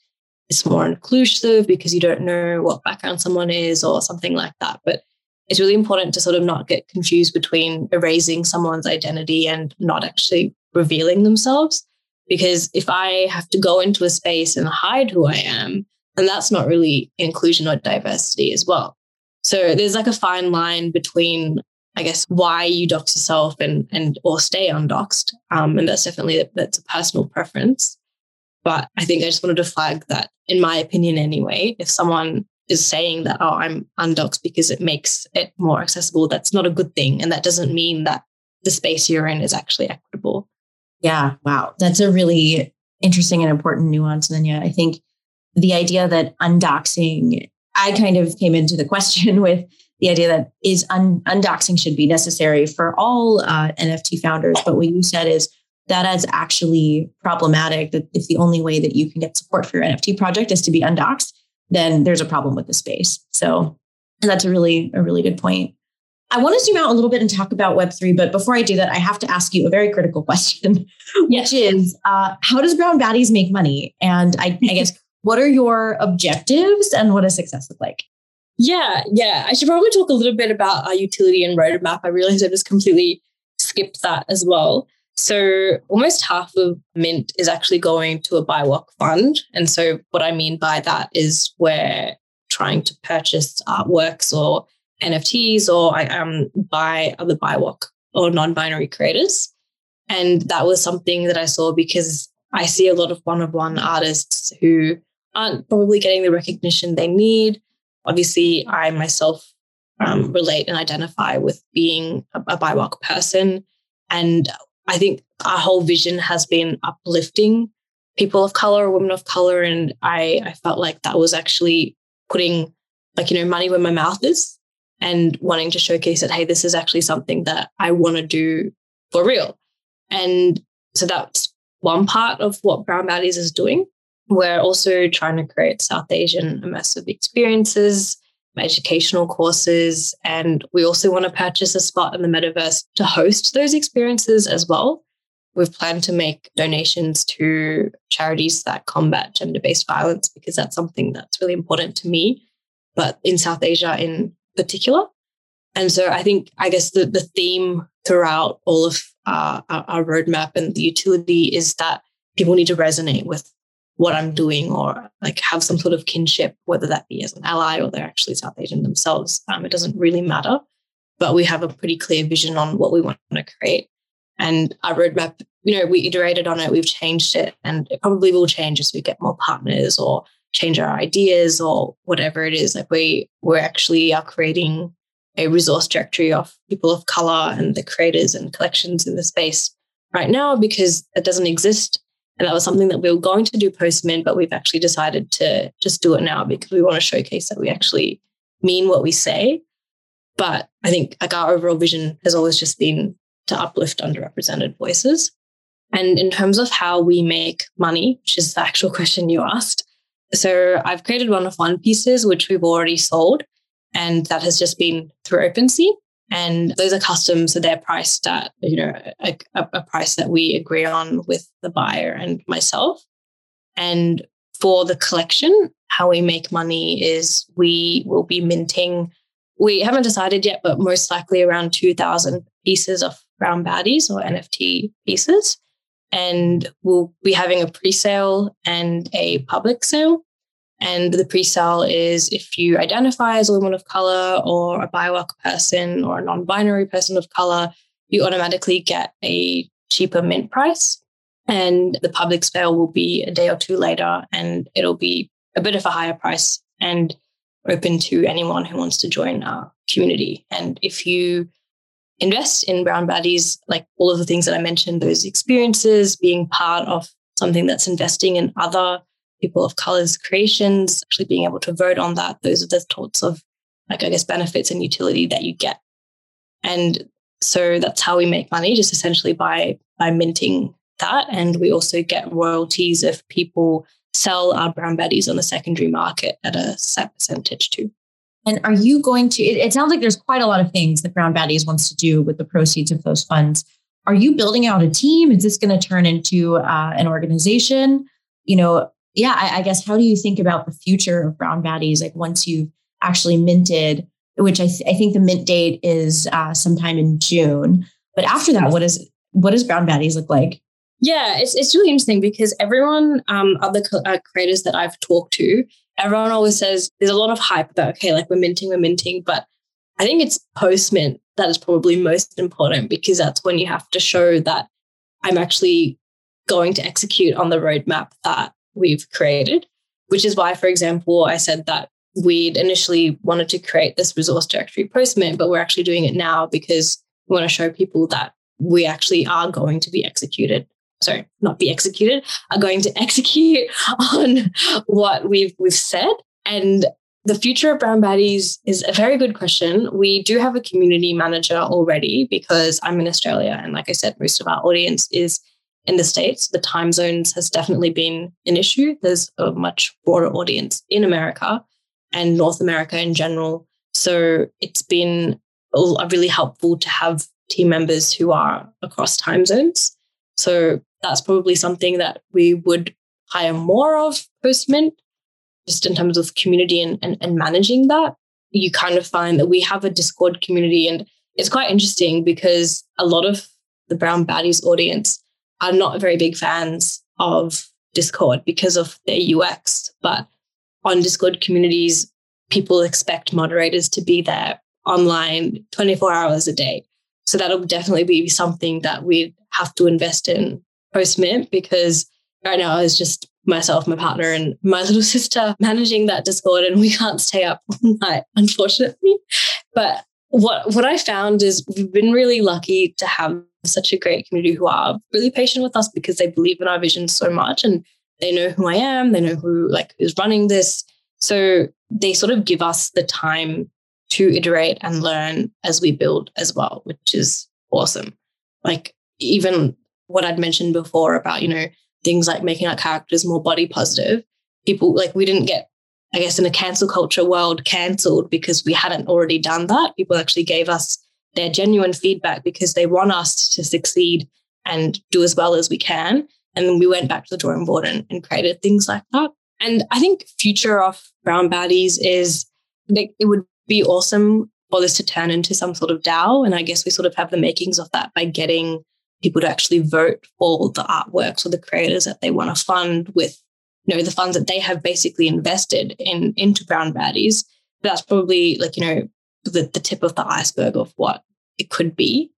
it's more inclusive because you don't know what background someone is or something like that but it's really important to sort of not get confused between erasing someone's identity and not actually revealing themselves because if i have to go into a space and hide who i am and that's not really inclusion or diversity as well. So there's like a fine line between, I guess, why you dox yourself and and or stay undoxed. Um, and that's definitely that's a personal preference. But I think I just wanted to flag that, in my opinion, anyway, if someone is saying that, oh, I'm undoxed because it makes it more accessible, that's not a good thing. And that doesn't mean that the space you're in is actually equitable. Yeah. Wow. That's a really interesting and important nuance. Yeah, I think the idea that undoxing, I kind of came into the question with the idea that is un, undoxing should be necessary for all uh, NFT founders. But what you said is that is actually problematic. That if the only way that you can get support for your NFT project is to be undoxed, then there's a problem with the space. So that's a really a really good point. I want to zoom out a little bit and talk about Web3, but before I do that, I have to ask you a very critical question, which is uh, how does Brown Baddies make money? And I, I guess what are your objectives and what does success look like? Yeah, yeah. I should probably talk a little bit about our utility and roadmap. I realized I just completely skipped that as well. So almost half of Mint is actually going to a BIWOC fund. And so what I mean by that is we're trying to purchase artworks or NFTs or um, buy other BIWOC or non-binary creators. And that was something that I saw because I see a lot of one-of-one artists who aren't probably getting the recognition they need. Obviously, I myself um, relate and identify with being a, a BIWOC person. And I think our whole vision has been uplifting people of color, women of color. And I, I felt like that was actually putting like, you know, money where my mouth is and wanting to showcase that, hey, this is actually something that I want to do for real. And so that's one part of what Brown Baddies is doing. We're also trying to create South Asian immersive experiences educational courses. And we also want to purchase a spot in the metaverse to host those experiences as well. We've planned to make donations to charities that combat gender based violence because that's something that's really important to me, but in South Asia in particular. And so I think, I guess the, the theme throughout all of our, our roadmap and the utility is that people need to resonate with what I'm doing or like have some sort of kinship, whether that be as an ally or they're actually South Asian themselves. Um, it doesn't really matter, but we have a pretty clear vision on what we want to create. And our roadmap, you know, we iterated on it, we've changed it, and it probably will change as we get more partners or change our ideas or whatever it is. Like we we're actually are creating a resource directory of people of color and the creators and collections in the space right now because it doesn't exist and that was something that we were going to do post mint, but we've actually decided to just do it now because we want to showcase that we actually mean what we say. But I think like our overall vision has always just been to uplift underrepresented voices. And in terms of how we make money, which is the actual question you asked. So I've created one of one pieces, which we've already sold. And that has just been through OpenSea. And those are custom, so they're priced at you know a, a price that we agree on with the buyer and myself. And for the collection, how we make money is we will be minting. We haven't decided yet, but most likely around two thousand pieces of brown baddies or NFT pieces. And we'll be having a pre-sale and a public sale. And the pre-sale is if you identify as a woman of color or a BIWOC person or a non-binary person of color, you automatically get a cheaper mint price. And the public sale will be a day or two later and it'll be a bit of a higher price and open to anyone who wants to join our community. And if you invest in brown baddies, like all of the things that I mentioned, those experiences, being part of something that's investing in other people of color's creations, actually being able to vote on that. Those are the sorts of, like, I guess, benefits and utility that you get. And so that's how we make money, just essentially by by minting that. And we also get royalties if people sell our brown baddies on the secondary market at a set percentage too. And are you going to? It, it, sounds like there's quite a lot of things that Brown Baddies wants to do with the proceeds of those funds. Are you building out a team? Is this going to turn into uh, an organization? You know, yeah, I, I, guess how do you think about the future of brown baddies? Like once you've actually minted, which I, th- I think the mint date is uh, sometime in June. But after that, what is what does brown baddies look like? Yeah, it's it's really interesting because everyone, um, other co- uh, creators that I've talked to, everyone always says there's a lot of hype about okay, like we're minting, we're minting, but I think it's post mint that is probably most important because that's when you have to show that I'm actually going to execute on the roadmap that we've created, which is why, for example, I said that we'd initially wanted to create this resource directory post mint, but we're actually doing it now because we want to show people that we actually are going to be executed. Sorry, not be executed, are going to execute on what we've we've said. And the future of brown baddies is a very good question. We do have a community manager already because I'm in Australia. And like I said, most of our audience is in the States, the time zones has definitely been an issue. There's a much broader audience in America and North America in general. So it's been really helpful to have team members who are across time zones. So that's probably something that we would hire more of post just in terms of community and, and, and managing that. You kind of find that we have a Discord community, and it's quite interesting because a lot of the Brown Baddies audience are not very big fans of Discord because of their UX. But on Discord communities, people expect moderators to be there online 24 hours a day. So that'll definitely be something that we have to invest in post mint because right now it's just myself, my partner, and my little sister managing that Discord, and we can't stay up all night, unfortunately. But what what I found is we've been really lucky to have such a great community who are really patient with us because they believe in our vision so much and they know who I am, they know who like is running this. So they sort of give us the time to iterate and learn as we build as well, which is awesome. Like even what I'd mentioned before about, you know, things like making our characters more body positive. People like we didn't get I guess in a cancel culture world, cancelled because we hadn't already done that. People actually gave us their genuine feedback because they want us to succeed and do as well as we can. And then we went back to the drawing board and, and created things like that. And I think future of brown baddies is like, it would be awesome for this to turn into some sort of DAO. And I guess we sort of have the makings of that by getting people to actually vote for the artworks or the creators that they want to fund with you know the funds that they have basically invested in into brown baddies that's probably like you know the, the tip of the iceberg of what it could be.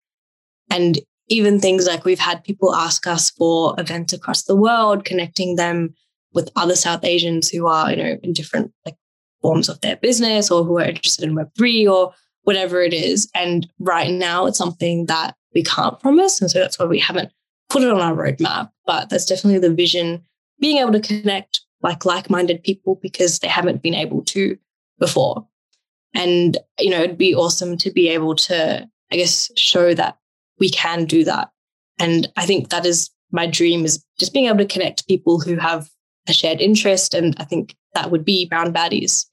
And even things like we've had people ask us for events across the world connecting them with other south asians who are you know in different like forms of their business or who are interested in web3 or whatever it is. And right now it's something that we can't promise and so that's why we haven't put it on our roadmap. But that's definitely the vision being able to connect like like-minded people because they haven't been able to before. And, you know, it'd be awesome to be able to, I guess, show that we can do that. And I think that is my dream is just being able to connect people who have a shared interest. And I think that would be brown baddies.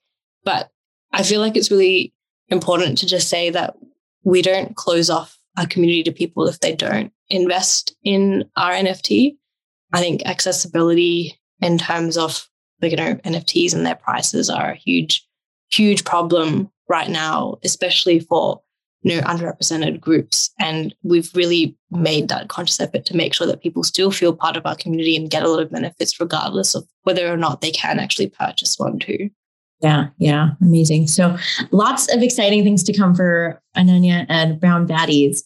But I feel like it's really important to just say that we don't close off our community to people if they don't invest in our NFT. I think accessibility in terms of you know NFTs and their prices are a huge, huge problem right now, especially for you know underrepresented groups. And we've really made that conscious effort to make sure that people still feel part of our community and get a lot of benefits, regardless of whether or not they can actually purchase one too. Yeah, yeah, amazing. So lots of exciting things to come for Ananya and Brown Baddies.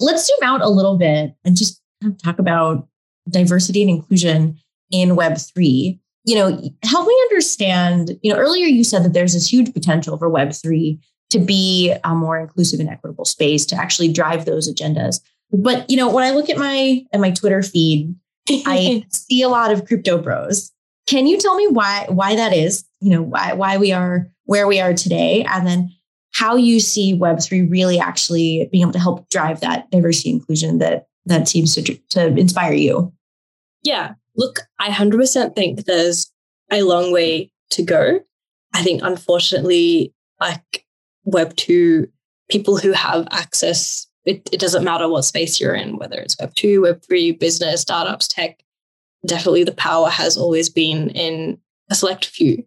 Let's zoom out a little bit and just talk about diversity and inclusion in Web3. You know, help me understand. You know, earlier you said that there's this huge potential for Web3 to be a more inclusive and equitable space to actually drive those agendas. But you know, when I look at my at my Twitter feed, I see a lot of crypto bros. Can you tell me why why that is? You know, why why we are where we are today, and then how you see Web3 really actually being able to help drive that diversity inclusion that that seems to to inspire you. Yeah. Look, I 100% think there's a long way to go. I think, unfortunately, like Web 2, people who have access, it, it doesn't matter what space you're in, whether it's Web 2, Web 3, business, startups, tech, definitely the power has always been in a select few.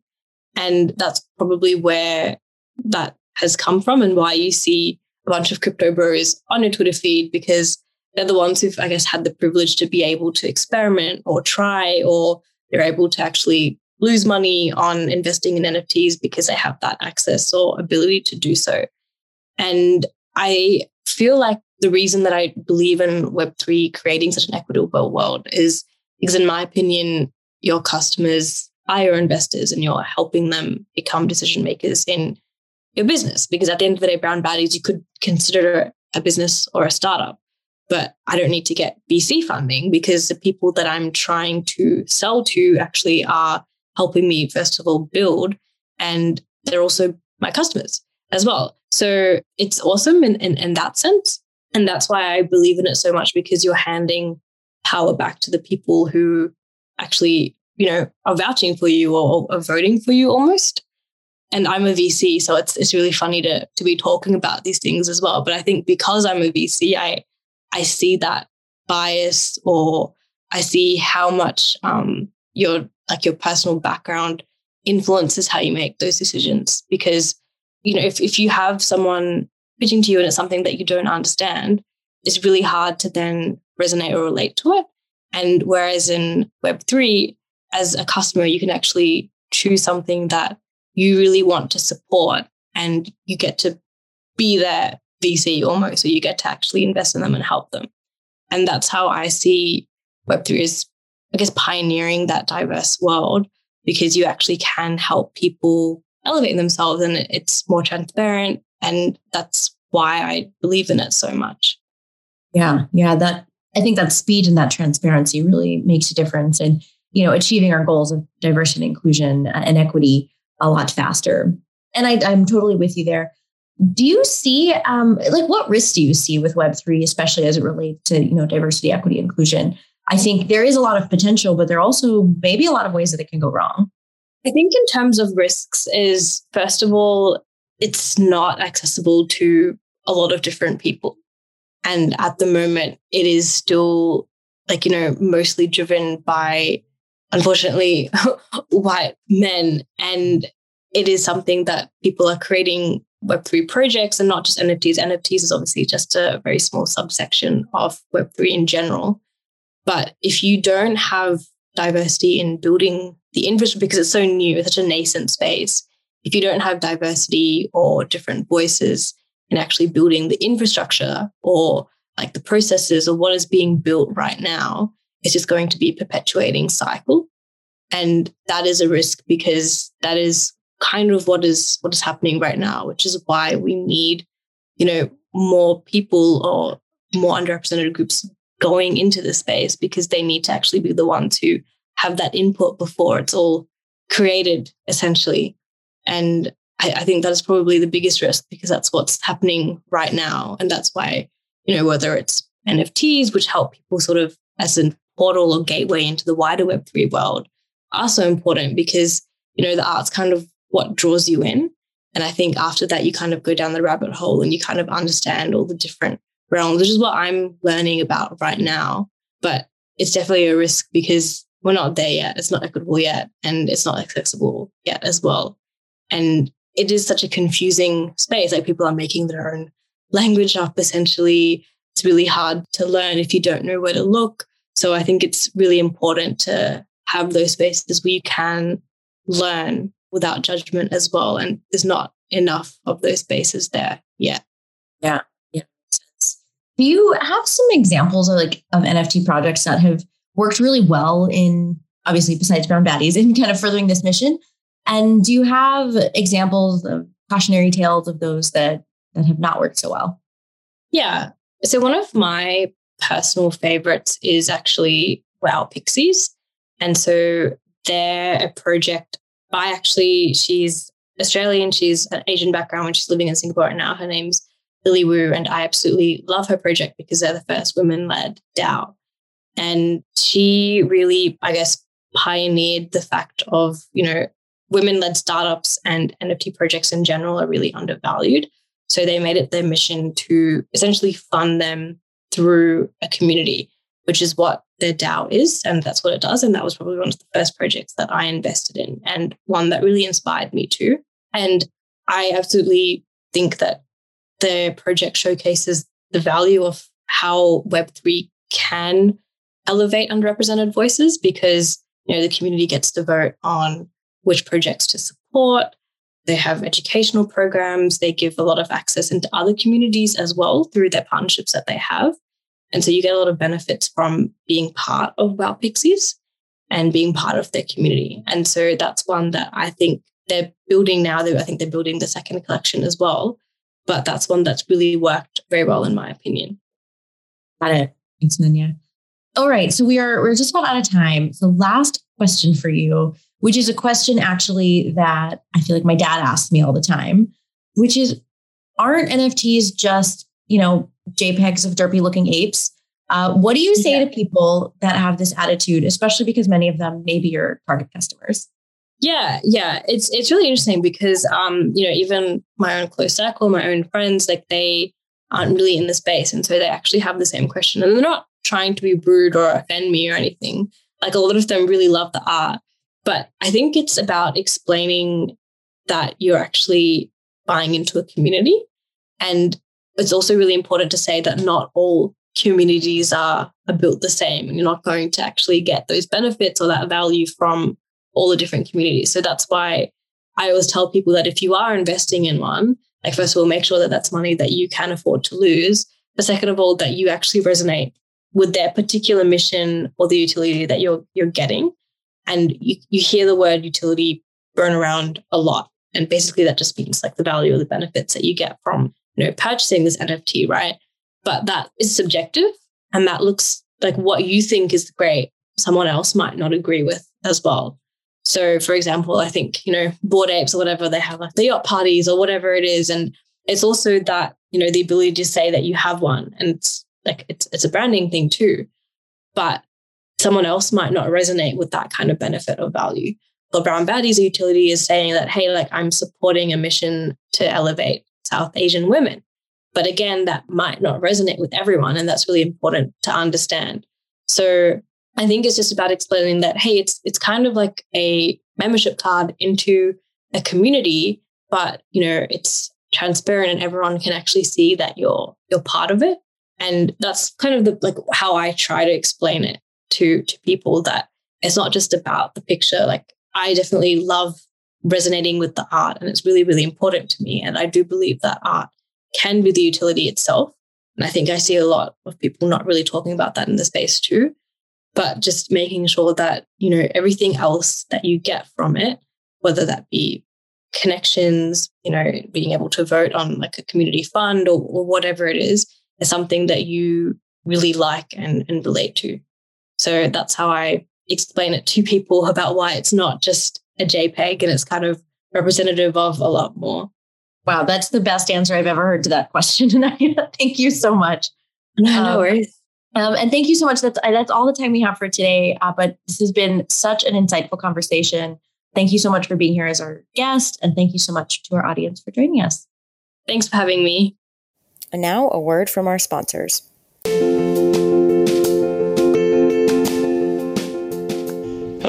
And that's probably where that has come from and why you see a bunch of crypto bros on your Twitter feed because they're the ones who've, I guess, had the privilege to be able to experiment or try, or they're able to actually lose money on investing in NFTs because they have that access or ability to do so. And I feel like the reason that I believe in Web3 creating such an equitable world is because, in my opinion, your customers are your investors and you're helping them become decision makers in your business. Because at the end of the day, Brown Baddies, you could consider a business or a startup but I don't need to get VC funding because the people that I'm trying to sell to actually are helping me, first of all, build, and they're also my customers as well. So it's awesome in, in, in that sense. And that's why I believe in it so much because you're handing power back to the people who actually, you know, are vouching for you or are voting for you almost. And I'm a VC, so it's it's really funny to to be talking about these things as well. But I think because I'm a VC, I I see that bias or I see how much um, your like your personal background influences how you make those decisions. Because you know, if if you have someone pitching to you and it's something that you don't understand, it's really hard to then resonate or relate to it. And whereas in Web three, as a customer, you can actually choose something that you really want to support, and you get to be there VC almost, so you get to actually invest in them and help them. And that's how I see Web3 is, I guess, pioneering that diverse world because you actually can help people elevate themselves and it's more transparent. And that's why I believe in it so much. Yeah. Yeah. That I think that speed and that transparency really makes a difference in, you know, achieving our goals of diversity inclusion and equity a lot faster. And I, I'm totally with you there do you see um, like what risks do you see with web3 especially as it relates to you know diversity equity inclusion i think there is a lot of potential but there are also maybe a lot of ways that it can go wrong I think in terms of risks is first of all, it's not accessible to a lot of different people. And at the moment, it is still like, you know, mostly driven by, unfortunately, white men. And it is something that people are creating Web3 projects and not just NFTs. NFTs is obviously just a very small subsection of Web3 in general. But if you don't have diversity in building the infrastructure, because it's so new, it's such a nascent space, if you don't have diversity or different voices in actually building the infrastructure or like the processes or what is being built right now, it's just going to be a perpetuating cycle. And that is a risk because that is kind of what is what is happening right now, which is why we need, you know, more people or more underrepresented groups going into the space because they need to actually be the ones who have that input before it's all created, essentially. And I, I think that is probably the biggest risk because that's what's happening right now. And that's why, you know, whether it's NFTs, which help people sort of as a portal or gateway into the wider Web3 world, are so important because, you know, the art's kind of what draws you in. And I think after that, you kind of go down the rabbit hole and you kind of understand all the different realms, which is what I'm learning about right now. But it's definitely a risk because we're not there yet. It's not equitable yet. And it's not accessible yet as well. And it is such a confusing space. Like people are making their own language up essentially. It's really hard to learn if you don't know where to look. So I think it's really important to have those spaces where you can learn without judgment as well. And there's not enough of those spaces there yet. Yeah. Yeah. Do you have some examples of like of NFT projects that have worked really well in obviously besides brown baddies in kind of furthering this mission? And do you have examples of cautionary tales of those that that have not worked so well? Yeah. So one of my personal favorites is actually Wow Pixies. And so they're a project by actually, she's Australian, she's an Asian background when she's living in Singapore now. Her name's Lily Wu, and I absolutely love her project because they're the first women led DAO. And she really, I guess, pioneered the fact of, you know, women led startups and NFT projects in general are really undervalued. So they made it their mission to essentially fund them through a community, which is what their DAO is. And that's what it does. And that was probably one of the first projects that I invested in and one that really inspired me too. And I absolutely think that the project showcases the value of how Web3 can elevate underrepresented voices because you know the community gets to vote on which projects to support. They have educational programs. They give a lot of access into other communities as well through their partnerships that they have. And so you get a lot of benefits from being part of Wow Pixies and being part of their community. And so that's one that I think they're building now. I think they're building the second collection as well. But that's one that's really worked very well, in my opinion. Got it. Thanks, Nanya. All right. So we are we're just about out of time. So last question for you, which is a question actually that I feel like my dad asks me all the time, which is aren't NFTs just, you know, JPEGs of derpy looking apes. Uh, what do you say yeah. to people that have this attitude, especially because many of them may be your target customers? Yeah, yeah, it's it's really interesting because um, you know, even my own close circle, my own friends, like they aren't really in the space, and so they actually have the same question, and they're not trying to be rude or offend me or anything. Like a lot of them really love the art, but I think it's about explaining that you're actually buying into a community, and it's also really important to say that not all communities are, are built the same and you're not going to actually get those benefits or that value from all the different communities. So that's why I always tell people that if you are investing in one, like first of all, make sure that that's money that you can afford to lose. But second of all, that you actually resonate with their particular mission or the utility that you're you're getting. And you, you hear the word utility thrown around a lot. And basically that just means like the value or the benefits that you get from you know, purchasing this NFT, right? But that is subjective and that looks like what you think is great, someone else might not agree with as well. So, for example, I think, you know, Bored Apes or whatever, they have like the yacht parties or whatever it is. And it's also that, you know, the ability to say that you have one. And it's like, it's, it's a branding thing too. But someone else might not resonate with that kind of benefit or value. the Brown Baddies utility is saying that, hey, like I'm supporting a mission to elevate South Asian women. But again, that might not resonate with everyone. And that's really important to understand. So I think it's just about explaining that, hey, it's it's kind of like a membership card into a community, but you know, it's transparent and everyone can actually see that you're you're part of it. And that's kind of the like how I try to explain it to to people that it's not just about the picture. Like I definitely love resonating with the art and it's really, really important to me. And I do believe that art can be the utility itself. And I think I see a lot of people not really talking about that in the space too, but just making sure that, you know, everything else that you get from it, whether that be connections, you know, being able to vote on like a community fund or, or whatever it is, is something that you really like and, and relate to. So that's how I explain it to people about why it's not just a JPEG and it's kind of representative of a lot more. Wow, that's the best answer I've ever heard to that question. Tonight. Thank you so much. No, um, no worries. Um, and thank you so much. That's that's all the time we have for today. Uh, but this has been such an insightful conversation. Thank you so much for being here as our guest, and thank you so much to our audience for joining us. Thanks for having me. And now a word from our sponsors.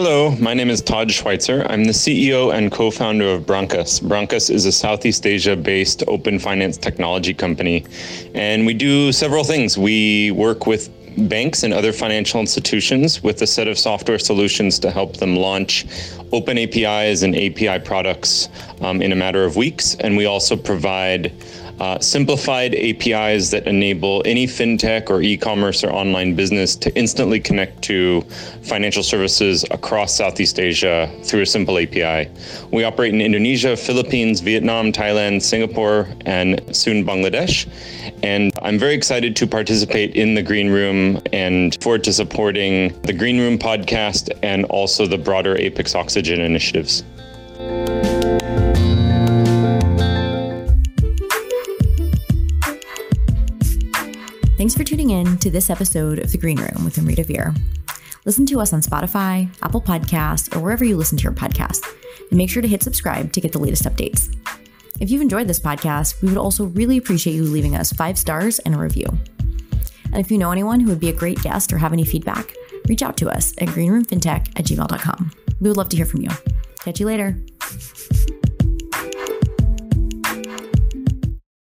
Hello, my name is Todd Schweitzer. I'm the CEO and co founder of Brankas. Brankas is a Southeast Asia based open finance technology company. And we do several things. We work with banks and other financial institutions with a set of software solutions to help them launch open APIs and API products um, in a matter of weeks. And we also provide uh, simplified APIs that enable any fintech or e commerce or online business to instantly connect to financial services across Southeast Asia through a simple API. We operate in Indonesia, Philippines, Vietnam, Thailand, Singapore, and soon Bangladesh. And I'm very excited to participate in the Green Room and forward to supporting the Green Room podcast and also the broader Apex Oxygen initiatives. Thanks for tuning in to this episode of The Green Room with Amrita Veer. Listen to us on Spotify, Apple Podcasts, or wherever you listen to your podcast. And make sure to hit subscribe to get the latest updates. If you've enjoyed this podcast, we would also really appreciate you leaving us five stars and a review. And if you know anyone who would be a great guest or have any feedback, reach out to us at greenroomfintech at gmail.com. We would love to hear from you. Catch you later.